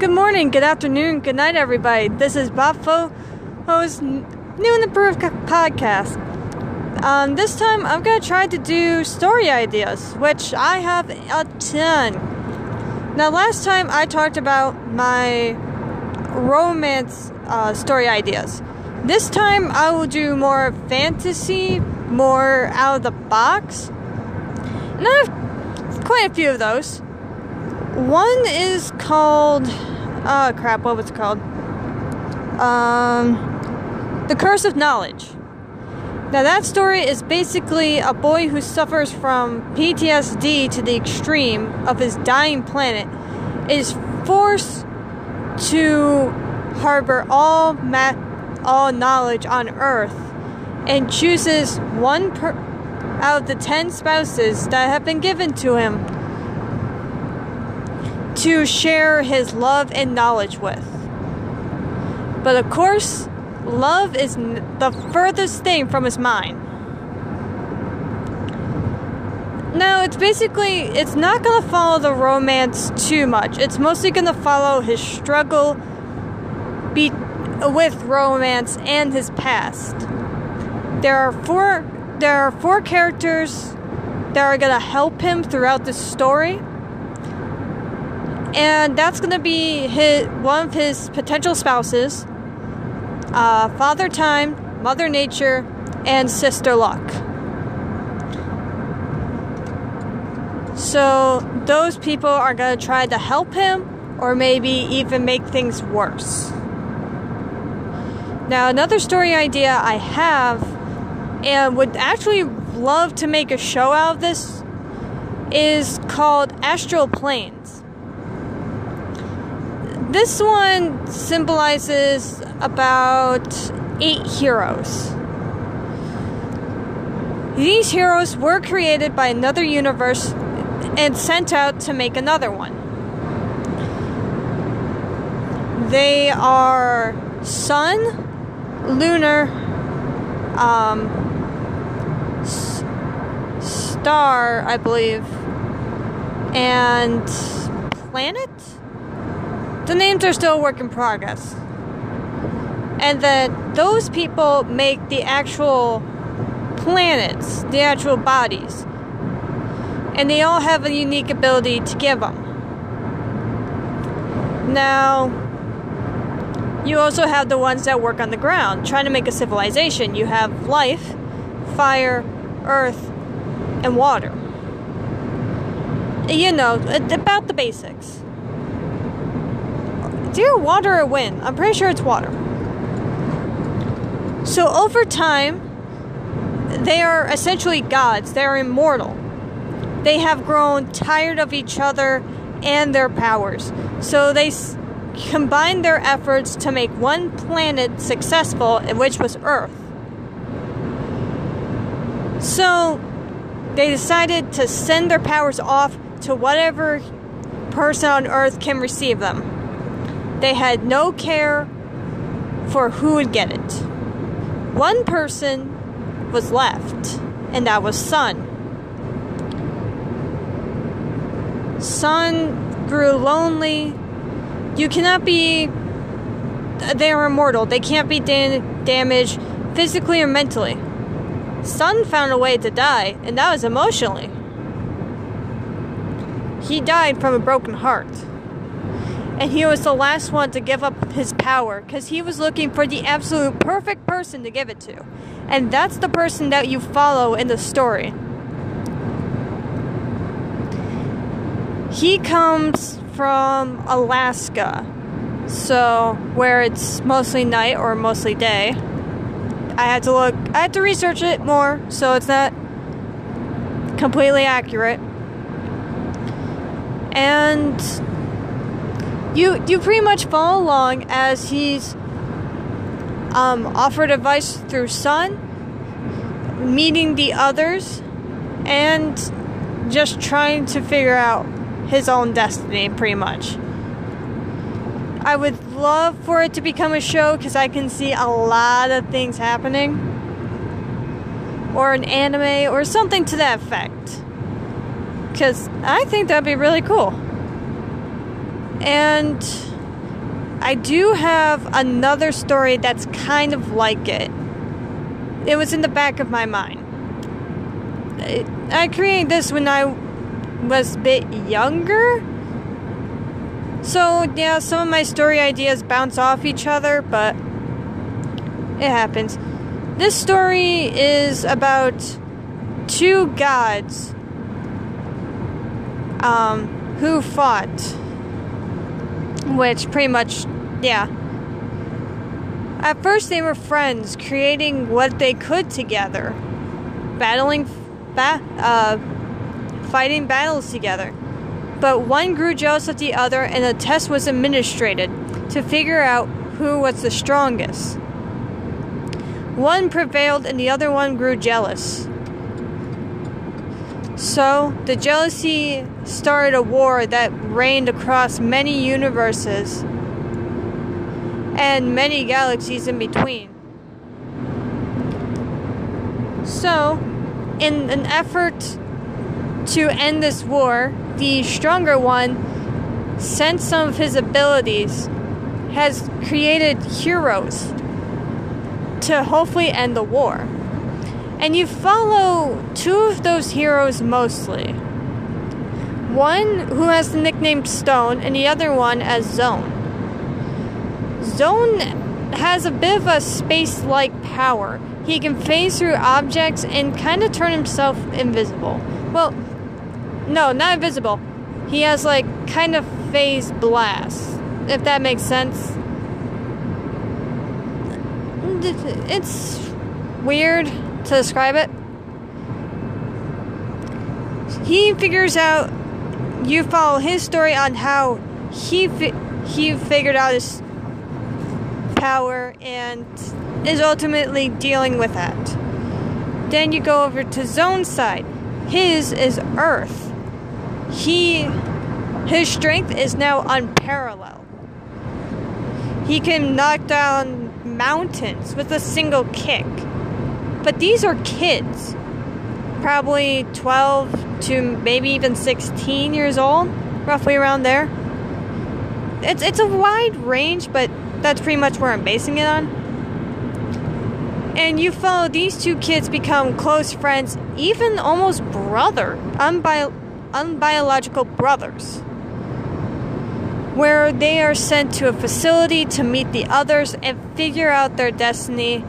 Good morning, good afternoon, good night, everybody. This is Bob Fo, host New and Improved podcast. Um, this time, I'm gonna try to do story ideas, which I have a ton. Now, last time I talked about my romance uh, story ideas. This time, I will do more fantasy, more out of the box. And I have quite a few of those. One is called oh crap, what was it called? Um, The Curse of Knowledge. Now, that story is basically a boy who suffers from PTSD to the extreme of his dying planet is forced to harbor all ma- all knowledge on Earth and chooses one per- out of the ten spouses that have been given to him to share his love and knowledge with. But of course, love is the furthest thing from his mind. Now, it's basically, it's not going to follow the romance too much. It's mostly going to follow his struggle be- with romance and his past. There are four there are four characters that are going to help him throughout the story and that's going to be his, one of his potential spouses uh, Father Time, Mother Nature, and Sister Luck. So, those people are going to try to help him or maybe even make things worse. Now, another story idea I have and would actually love to make a show out of this is called Astral Planes. This one symbolizes about eight heroes. These heroes were created by another universe and sent out to make another one. They are Sun, Lunar, um, S- Star, I believe, and Planet? The names are still work in progress. And then those people make the actual planets, the actual bodies. And they all have a unique ability to give them. Now, you also have the ones that work on the ground, trying to make a civilization. You have life, fire, earth, and water. You know, about the basics. Dear water or wind? I'm pretty sure it's water. So over time, they are essentially gods. They're immortal. They have grown tired of each other and their powers. So they s- combined their efforts to make one planet successful, which was Earth. So they decided to send their powers off to whatever person on Earth can receive them. They had no care for who would get it. One person was left, and that was Sun. Sun grew lonely. You cannot be. They are immortal. They can't be da- damaged physically or mentally. Sun found a way to die, and that was emotionally. He died from a broken heart and he was the last one to give up his power because he was looking for the absolute perfect person to give it to. And that's the person that you follow in the story. He comes from Alaska, so where it's mostly night or mostly day. I had to look, I had to research it more, so it's not completely accurate. And you you pretty much follow along as he's um, offered advice through Sun, meeting the others, and just trying to figure out his own destiny, pretty much. I would love for it to become a show because I can see a lot of things happening, or an anime, or something to that effect. Because I think that'd be really cool. And I do have another story that's kind of like it. It was in the back of my mind. I created this when I was a bit younger. So, yeah, some of my story ideas bounce off each other, but it happens. This story is about two gods um, who fought, which pretty much, yeah. At first, they were friends, creating what they could together, battling, ba- uh, fighting battles together. But one grew jealous of the other, and a test was administered to figure out who was the strongest. One prevailed, and the other one grew jealous. So, the jealousy started a war that reigned across many universes and many galaxies in between. So, in an effort to end this war, the stronger one, sent some of his abilities, has created heroes to hopefully end the war. And you follow two of those heroes mostly. One who has the nickname Stone, and the other one as Zone. Zone has a bit of a space like power. He can phase through objects and kind of turn himself invisible. Well, no, not invisible. He has like kind of phase blast, if that makes sense. It's weird to describe it. He figures out. You follow his story on how he fi- he figured out his power and is ultimately dealing with that. Then you go over to Zone's side. His is Earth. He his strength is now unparalleled. He can knock down mountains with a single kick. But these are kids, probably 12 to maybe even 16 years old, roughly around there. It's, it's a wide range, but that's pretty much where I'm basing it on. And you follow these two kids become close friends, even almost brother, unbi- unbiological brothers, where they are sent to a facility to meet the others and figure out their destiny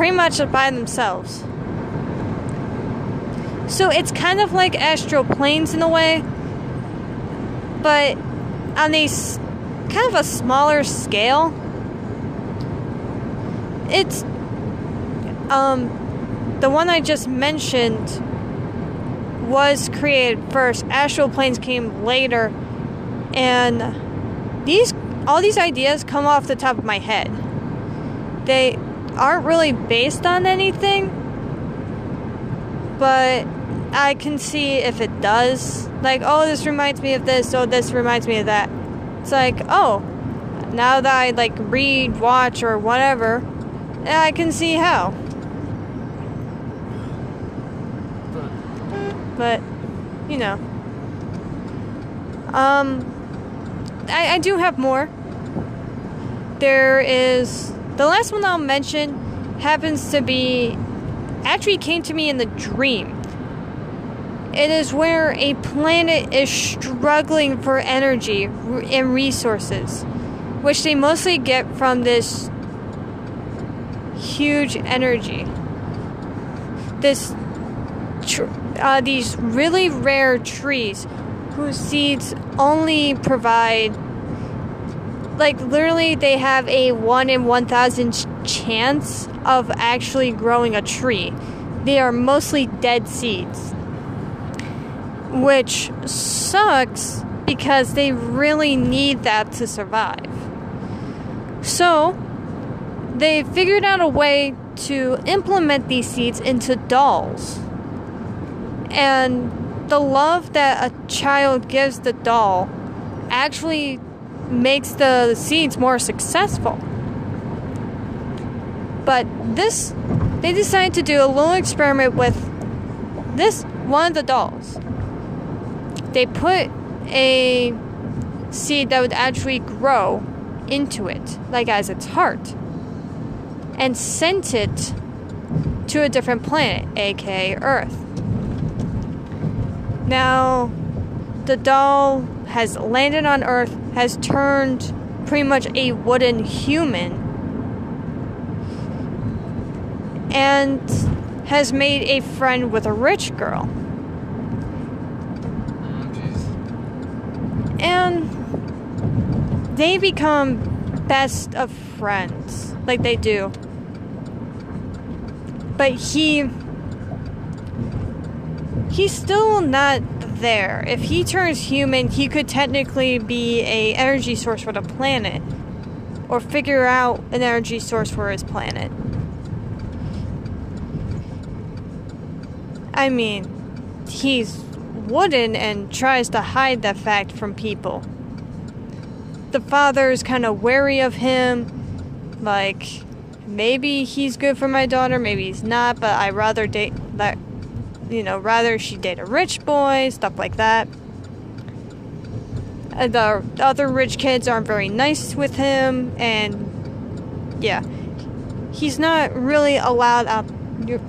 pretty much by themselves. So it's kind of like astral planes in a way, but on a kind of a smaller scale. It's um the one I just mentioned was created first. Astral planes came later, and these all these ideas come off the top of my head. They aren't really based on anything, but I can see if it does. Like, oh, this reminds me of this, oh, this reminds me of that. It's like, oh, now that I like read, watch, or whatever, I can see how. But, you know. Um, I, I do have more. There is the last one I'll mention happens to be actually came to me in the dream. It is where a planet is struggling for energy and resources, which they mostly get from this huge energy. This uh, these really rare trees whose seeds only provide like literally they have a 1 in 1000 chance of actually growing a tree. They are mostly dead seeds. Which sucks because they really need that to survive. So, they figured out a way to implement these seeds into dolls. And the love that a child gives the doll actually makes the seeds more successful. But this, they decided to do a little experiment with this one of the dolls. They put a seed that would actually grow into it, like as its heart, and sent it to a different planet, aka Earth. Now, the doll has landed on Earth, has turned pretty much a wooden human, and has made a friend with a rich girl. and they become best of friends like they do but he he's still not there if he turns human he could technically be a energy source for the planet or figure out an energy source for his planet i mean he's wooden and tries to hide that fact from people. The father is kind of wary of him, like maybe he's good for my daughter, maybe he's not, but I'd rather date that, you know, rather she date a rich boy, stuff like that. And the other rich kids aren't very nice with him, and yeah, he's not really allowed out. Your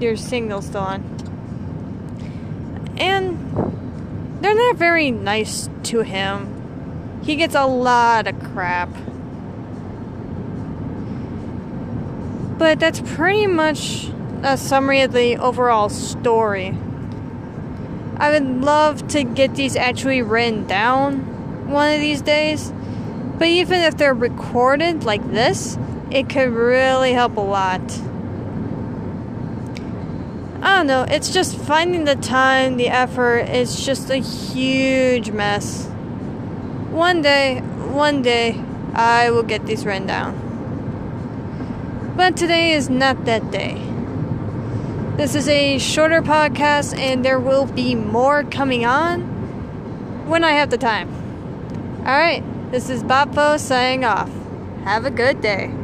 your signal's still on and they're not very nice to him. He gets a lot of crap. But that's pretty much a summary of the overall story. I would love to get these actually written down one of these days. But even if they're recorded like this, it could really help a lot. I don't know. It's just finding the time, the effort. It's just a huge mess. One day, one day, I will get these written down. But today is not that day. This is a shorter podcast, and there will be more coming on when I have the time. Alright, this is Bopfo signing off. Have a good day.